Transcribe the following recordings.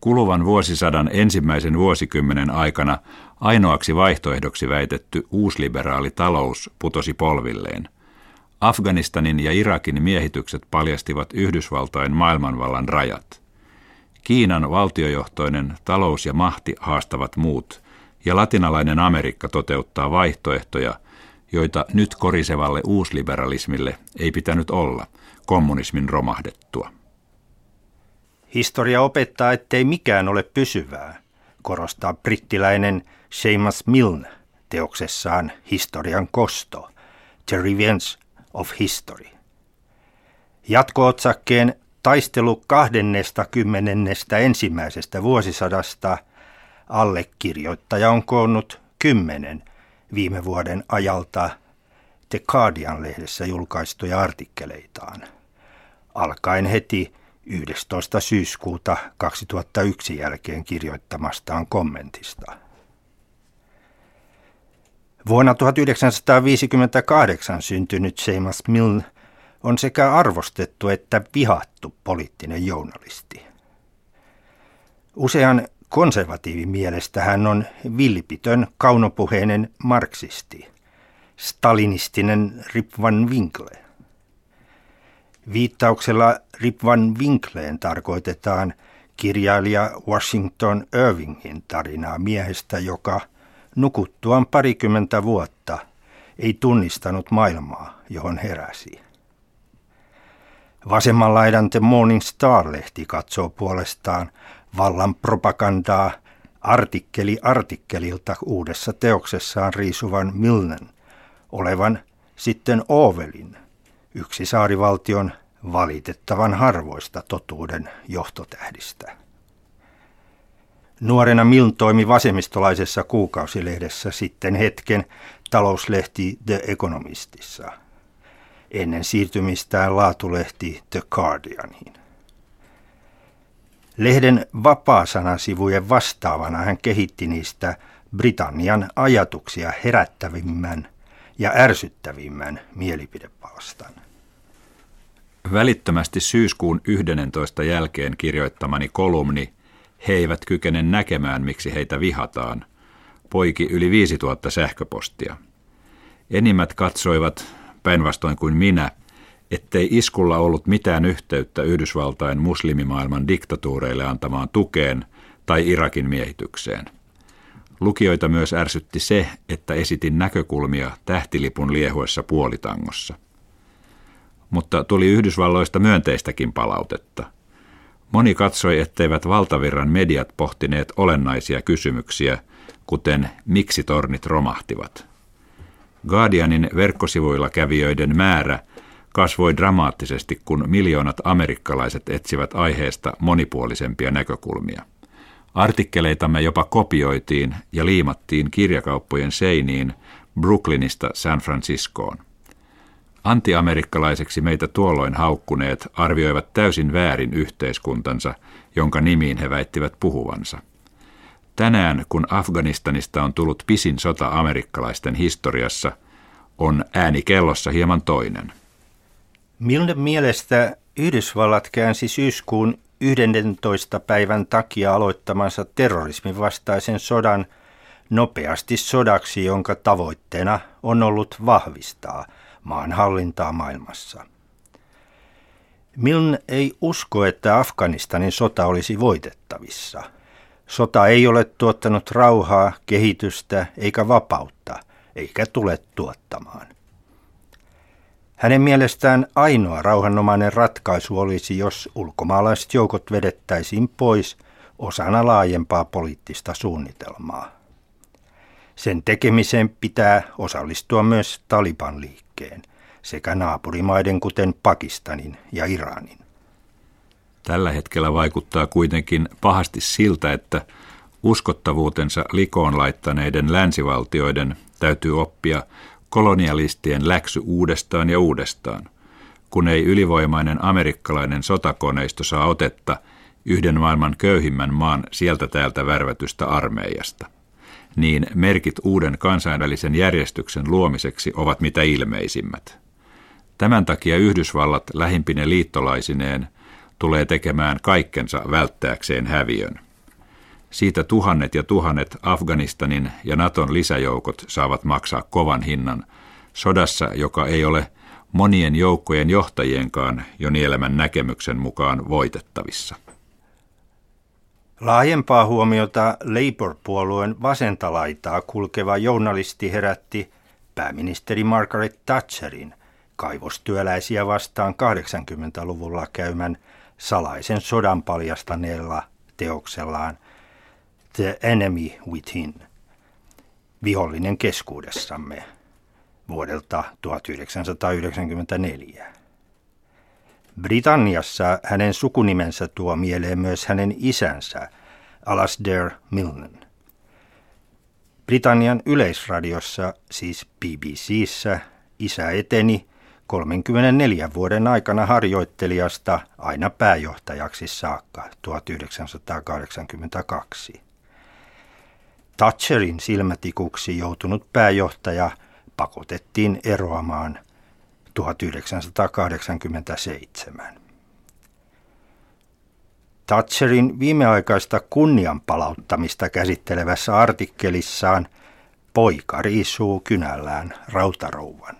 Kuluvan vuosisadan ensimmäisen vuosikymmenen aikana ainoaksi vaihtoehdoksi väitetty uusliberaali talous putosi polvilleen. Afganistanin ja Irakin miehitykset paljastivat Yhdysvaltain maailmanvallan rajat. Kiinan valtiojohtoinen talous ja mahti haastavat muut, ja latinalainen Amerikka toteuttaa vaihtoehtoja, joita nyt korisevalle uusliberalismille ei pitänyt olla kommunismin romahdettua. Historia opettaa, ettei mikään ole pysyvää, korostaa brittiläinen Seamus Milne teoksessaan Historian kosto, The Revenge of History. Jatko-otsakkeen taistelu 20. ensimmäisestä vuosisadasta allekirjoittaja on koonnut kymmenen viime vuoden ajalta The Guardian-lehdessä julkaistuja artikkeleitaan, alkaen heti 11. syyskuuta 2001 jälkeen kirjoittamastaan kommentista. Vuonna 1958 syntynyt Seamus Milne on sekä arvostettu että vihattu poliittinen journalisti. Usean konservatiivin mielestä hän on vilpitön, kaunopuheinen marksisti, stalinistinen Rip Van Winkle. Viittauksella Rip Van Winkleen tarkoitetaan kirjailija Washington Irvingin tarinaa miehestä, joka nukuttuaan parikymmentä vuotta ei tunnistanut maailmaa, johon heräsi. Vasemman laidan The Morning Star-lehti katsoo puolestaan vallan propagandaa artikkeli artikkelilta uudessa teoksessaan riisuvan Milnen olevan sitten Ovelin, yksi saarivaltion valitettavan harvoista totuuden johtotähdistä. Nuorena Miln toimi vasemmistolaisessa kuukausilehdessä sitten hetken talouslehti The Economistissa – ennen siirtymistään laatulehti The Guardianiin. Lehden vapaasanasivujen vastaavana hän kehitti niistä Britannian ajatuksia herättävimmän ja ärsyttävimmän mielipidepalstan. Välittömästi syyskuun 11 jälkeen kirjoittamani kolumni He eivät kykene näkemään, miksi heitä vihataan, poiki yli 5000 sähköpostia. Enimmät katsoivat päinvastoin kuin minä, ettei iskulla ollut mitään yhteyttä Yhdysvaltain muslimimaailman diktatuureille antamaan tukeen tai Irakin miehitykseen. Lukijoita myös ärsytti se, että esitin näkökulmia tähtilipun liehuessa puolitangossa. Mutta tuli Yhdysvalloista myönteistäkin palautetta. Moni katsoi, etteivät valtavirran mediat pohtineet olennaisia kysymyksiä, kuten miksi tornit romahtivat. Guardianin verkkosivuilla kävijöiden määrä kasvoi dramaattisesti, kun miljoonat amerikkalaiset etsivät aiheesta monipuolisempia näkökulmia. Artikkeleitamme jopa kopioitiin ja liimattiin kirjakauppojen seiniin Brooklynista San Franciscoon. Antiamerikkalaiseksi meitä tuolloin haukkuneet arvioivat täysin väärin yhteiskuntansa, jonka nimiin he väittivät puhuvansa. Tänään, kun Afganistanista on tullut pisin sota amerikkalaisten historiassa, on ääni kellossa hieman toinen. Milne mielestä Yhdysvallat käänsi syyskuun 11. päivän takia aloittamansa terrorismin vastaisen sodan nopeasti sodaksi, jonka tavoitteena on ollut vahvistaa maan hallintaa maailmassa. Milne ei usko, että Afganistanin sota olisi voitettavissa – Sota ei ole tuottanut rauhaa, kehitystä eikä vapautta, eikä tule tuottamaan. Hänen mielestään ainoa rauhanomainen ratkaisu olisi, jos ulkomaalaiset joukot vedettäisiin pois osana laajempaa poliittista suunnitelmaa. Sen tekemiseen pitää osallistua myös Taliban liikkeen sekä naapurimaiden kuten Pakistanin ja Iranin. Tällä hetkellä vaikuttaa kuitenkin pahasti siltä, että uskottavuutensa likoon laittaneiden länsivaltioiden täytyy oppia kolonialistien läksy uudestaan ja uudestaan, kun ei ylivoimainen amerikkalainen sotakoneisto saa otetta yhden maailman köyhimmän maan sieltä täältä värvätystä armeijasta. Niin merkit uuden kansainvälisen järjestyksen luomiseksi ovat mitä ilmeisimmät. Tämän takia Yhdysvallat lähimpine liittolaisineen tulee tekemään kaikkensa välttääkseen häviön. Siitä tuhannet ja tuhannet Afganistanin ja Naton lisäjoukot saavat maksaa kovan hinnan sodassa, joka ei ole monien joukkojen johtajienkaan jo nielemän näkemyksen mukaan voitettavissa. Laajempaa huomiota Labour-puolueen vasentalaitaa kulkeva journalisti herätti pääministeri Margaret Thatcherin kaivostyöläisiä vastaan 80-luvulla käymän salaisen sodan paljastaneella teoksellaan The Enemy Within, vihollinen keskuudessamme vuodelta 1994. Britanniassa hänen sukunimensä tuo mieleen myös hänen isänsä, Alasdair Milnen. Britannian yleisradiossa, siis BBCssä, isä eteni 34 vuoden aikana harjoittelijasta aina pääjohtajaksi saakka 1982. Thatcherin silmätikuksi joutunut pääjohtaja pakotettiin eroamaan 1987. Thatcherin viimeaikaista kunnian palauttamista käsittelevässä artikkelissaan poika riisuu kynällään rautarouvan.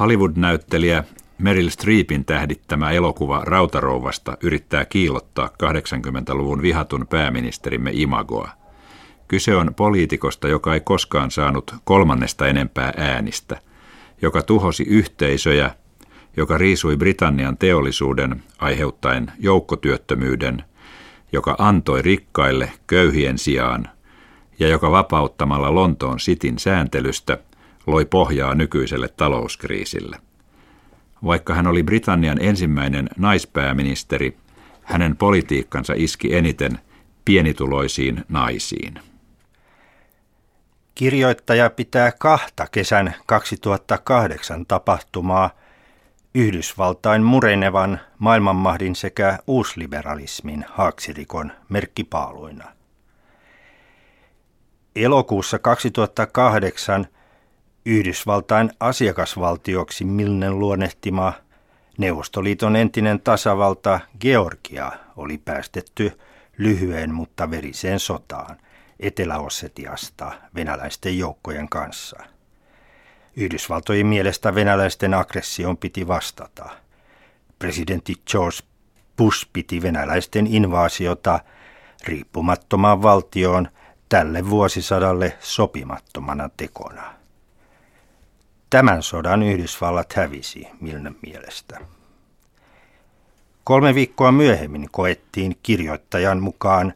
Hollywood-näyttelijä Meryl Streepin tähdittämä elokuva Rautarouvasta yrittää kiillottaa 80-luvun vihatun pääministerimme imagoa. Kyse on poliitikosta, joka ei koskaan saanut kolmannesta enempää äänistä – joka tuhosi yhteisöjä, joka riisui Britannian teollisuuden aiheuttaen joukkotyöttömyyden, joka antoi rikkaille köyhien sijaan ja joka vapauttamalla Lontoon sitin sääntelystä loi pohjaa nykyiselle talouskriisille. Vaikka hän oli Britannian ensimmäinen naispääministeri, hänen politiikkansa iski eniten pienituloisiin naisiin. Kirjoittaja pitää kahta kesän 2008 tapahtumaa Yhdysvaltain murenevan maailmanmahdin sekä uusliberalismin haaksirikon merkkipaaluina. Elokuussa 2008 Yhdysvaltain asiakasvaltioksi Milnen luonnehtima Neuvostoliiton entinen tasavalta Georgia oli päästetty lyhyen mutta veriseen sotaan – Etelä-Ossetiasta venäläisten joukkojen kanssa. Yhdysvaltojen mielestä venäläisten aggressioon piti vastata. Presidentti George Bush piti venäläisten invaasiota riippumattomaan valtioon tälle vuosisadalle sopimattomana tekona. Tämän sodan Yhdysvallat hävisi Milnen mielestä. Kolme viikkoa myöhemmin koettiin kirjoittajan mukaan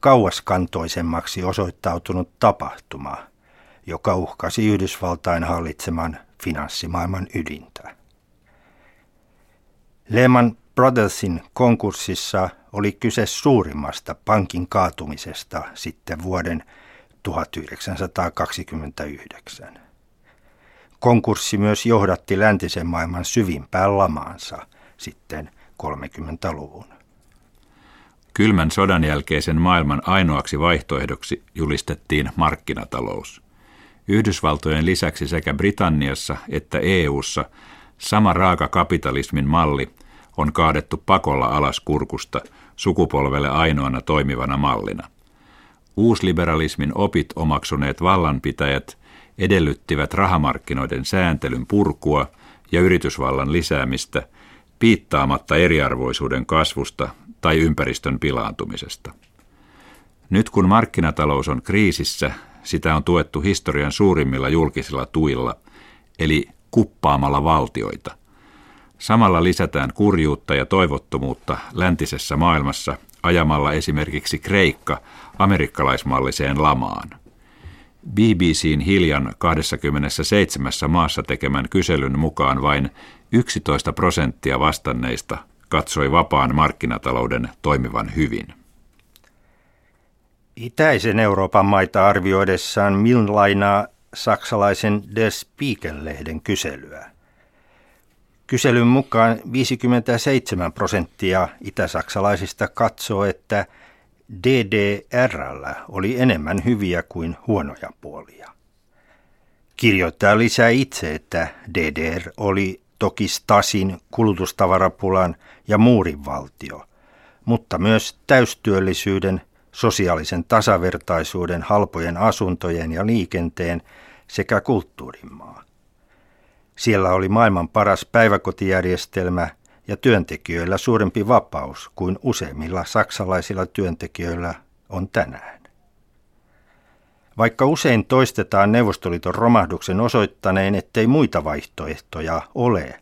kauaskantoisemmaksi osoittautunut tapahtuma, joka uhkasi Yhdysvaltain hallitseman finanssimaailman ydintä. Lehman Brothersin konkurssissa oli kyse suurimmasta pankin kaatumisesta sitten vuoden 1929. Konkurssi myös johdatti läntisen maailman syvimpään lamaansa sitten 30-luvun. Kylmän sodan jälkeisen maailman ainoaksi vaihtoehdoksi julistettiin markkinatalous. Yhdysvaltojen lisäksi sekä Britanniassa että EU:ssa sama raaka kapitalismin malli on kaadettu pakolla alas kurkusta sukupolvelle ainoana toimivana mallina. Uusliberalismin opit omaksuneet vallanpitäjät edellyttivät rahamarkkinoiden sääntelyn purkua ja yritysvallan lisäämistä piittaamatta eriarvoisuuden kasvusta tai ympäristön pilaantumisesta. Nyt kun markkinatalous on kriisissä, sitä on tuettu historian suurimmilla julkisilla tuilla, eli kuppaamalla valtioita. Samalla lisätään kurjuutta ja toivottomuutta läntisessä maailmassa ajamalla esimerkiksi Kreikka amerikkalaismalliseen lamaan. BBCn hiljan 27 maassa tekemän kyselyn mukaan vain 11 prosenttia vastanneista katsoi vapaan markkinatalouden toimivan hyvin. Itäisen Euroopan maita arvioidessaan Miln lainaa saksalaisen Der Spiegel-lehden kyselyä. Kyselyn mukaan 57 prosenttia itäsaksalaisista katsoo, että DDRllä oli enemmän hyviä kuin huonoja puolia. Kirjoittaa lisää itse, että DDR oli toki Stasin, kulutustavarapulan ja muurin valtio, mutta myös täystyöllisyyden, sosiaalisen tasavertaisuuden, halpojen asuntojen ja liikenteen sekä kulttuurin maa. Siellä oli maailman paras päiväkotijärjestelmä ja työntekijöillä suurempi vapaus kuin useimmilla saksalaisilla työntekijöillä on tänään. Vaikka usein toistetaan Neuvostoliiton romahduksen osoittaneen, ettei muita vaihtoehtoja ole,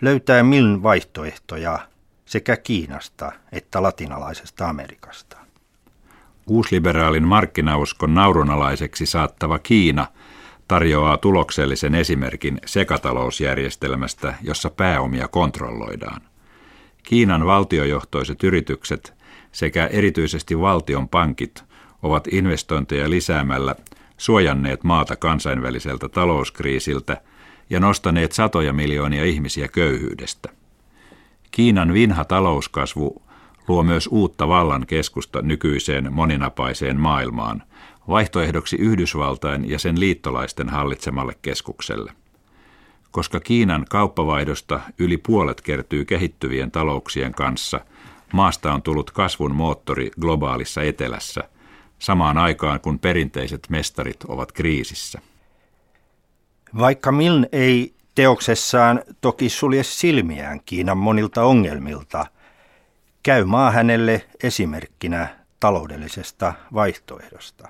löytää Miln vaihtoehtoja sekä Kiinasta että latinalaisesta Amerikasta. Uusliberaalin markkinauskon naurunalaiseksi saattava Kiina tarjoaa tuloksellisen esimerkin sekatalousjärjestelmästä, jossa pääomia kontrolloidaan. Kiinan valtiojohtoiset yritykset sekä erityisesti valtion pankit ovat investointeja lisäämällä suojanneet maata kansainväliseltä talouskriisiltä ja nostaneet satoja miljoonia ihmisiä köyhyydestä. Kiinan vinha talouskasvu luo myös uutta vallan keskusta nykyiseen moninapaiseen maailmaan, vaihtoehdoksi Yhdysvaltain ja sen liittolaisten hallitsemalle keskukselle. Koska Kiinan kauppavaihdosta yli puolet kertyy kehittyvien talouksien kanssa, maasta on tullut kasvun moottori globaalissa etelässä, samaan aikaan kun perinteiset mestarit ovat kriisissä. Vaikka Miln ei teoksessaan toki sulje silmiään Kiinan monilta ongelmilta, käy maa hänelle esimerkkinä taloudellisesta vaihtoehdosta.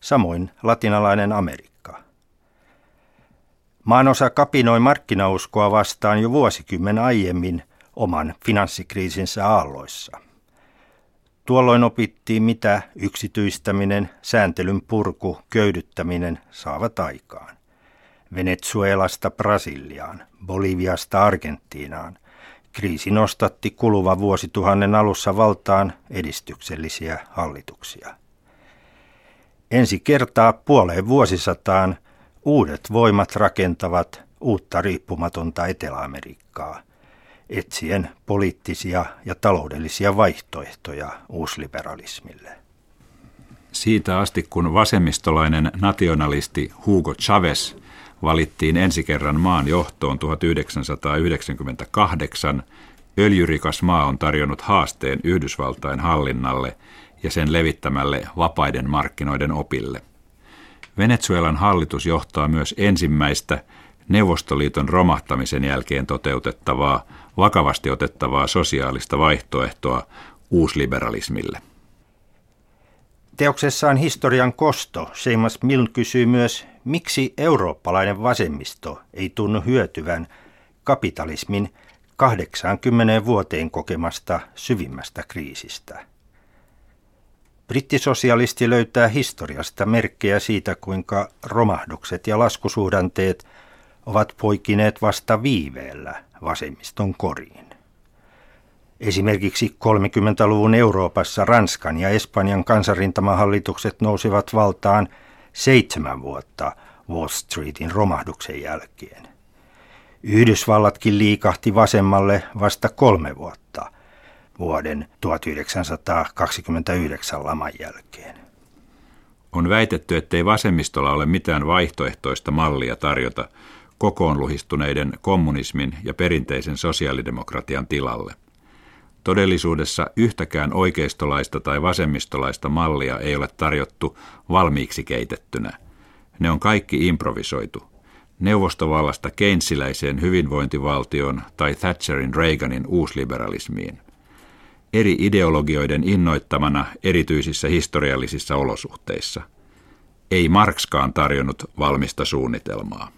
Samoin latinalainen Amerikka. Maanosa kapinoi markkinauskoa vastaan jo vuosikymmen aiemmin oman finanssikriisinsä aalloissa. Tuolloin opittiin, mitä yksityistäminen, sääntelyn purku, köydyttäminen saavat aikaan. Venezuelasta Brasiliaan, Boliviasta Argentiinaan. Kriisi nostatti kuluvan vuosituhannen alussa valtaan edistyksellisiä hallituksia. Ensi kertaa puoleen vuosisataan uudet voimat rakentavat uutta riippumatonta Etelä-Amerikkaa, etsien poliittisia ja taloudellisia vaihtoehtoja uusliberalismille. Siitä asti, kun vasemmistolainen nationalisti Hugo Chavez – valittiin ensi kerran maan johtoon 1998, öljyrikas maa on tarjonnut haasteen Yhdysvaltain hallinnalle ja sen levittämälle vapaiden markkinoiden opille. Venezuelan hallitus johtaa myös ensimmäistä Neuvostoliiton romahtamisen jälkeen toteutettavaa, vakavasti otettavaa sosiaalista vaihtoehtoa uusliberalismille. Teoksessaan historian kosto Seimas Miln kysyy myös, miksi eurooppalainen vasemmisto ei tunnu hyötyvän kapitalismin 80 vuoteen kokemasta syvimmästä kriisistä. Brittisosialisti löytää historiasta merkkejä siitä, kuinka romahdukset ja laskusuhdanteet ovat poikineet vasta viiveellä vasemmiston koriin. Esimerkiksi 30-luvun Euroopassa Ranskan ja Espanjan kansanrintamahallitukset nousivat valtaan seitsemän vuotta Wall Streetin romahduksen jälkeen. Yhdysvallatkin liikahti vasemmalle vasta kolme vuotta vuoden 1929 laman jälkeen. On väitetty, ettei vasemmistolla ole mitään vaihtoehtoista mallia tarjota kokoon luhistuneiden kommunismin ja perinteisen sosiaalidemokratian tilalle – Todellisuudessa yhtäkään oikeistolaista tai vasemmistolaista mallia ei ole tarjottu valmiiksi keitettynä. Ne on kaikki improvisoitu. Neuvostovallasta keinsiläiseen hyvinvointivaltioon tai Thatcherin Reaganin uusliberalismiin. Eri ideologioiden innoittamana erityisissä historiallisissa olosuhteissa. Ei Markskaan tarjonnut valmista suunnitelmaa.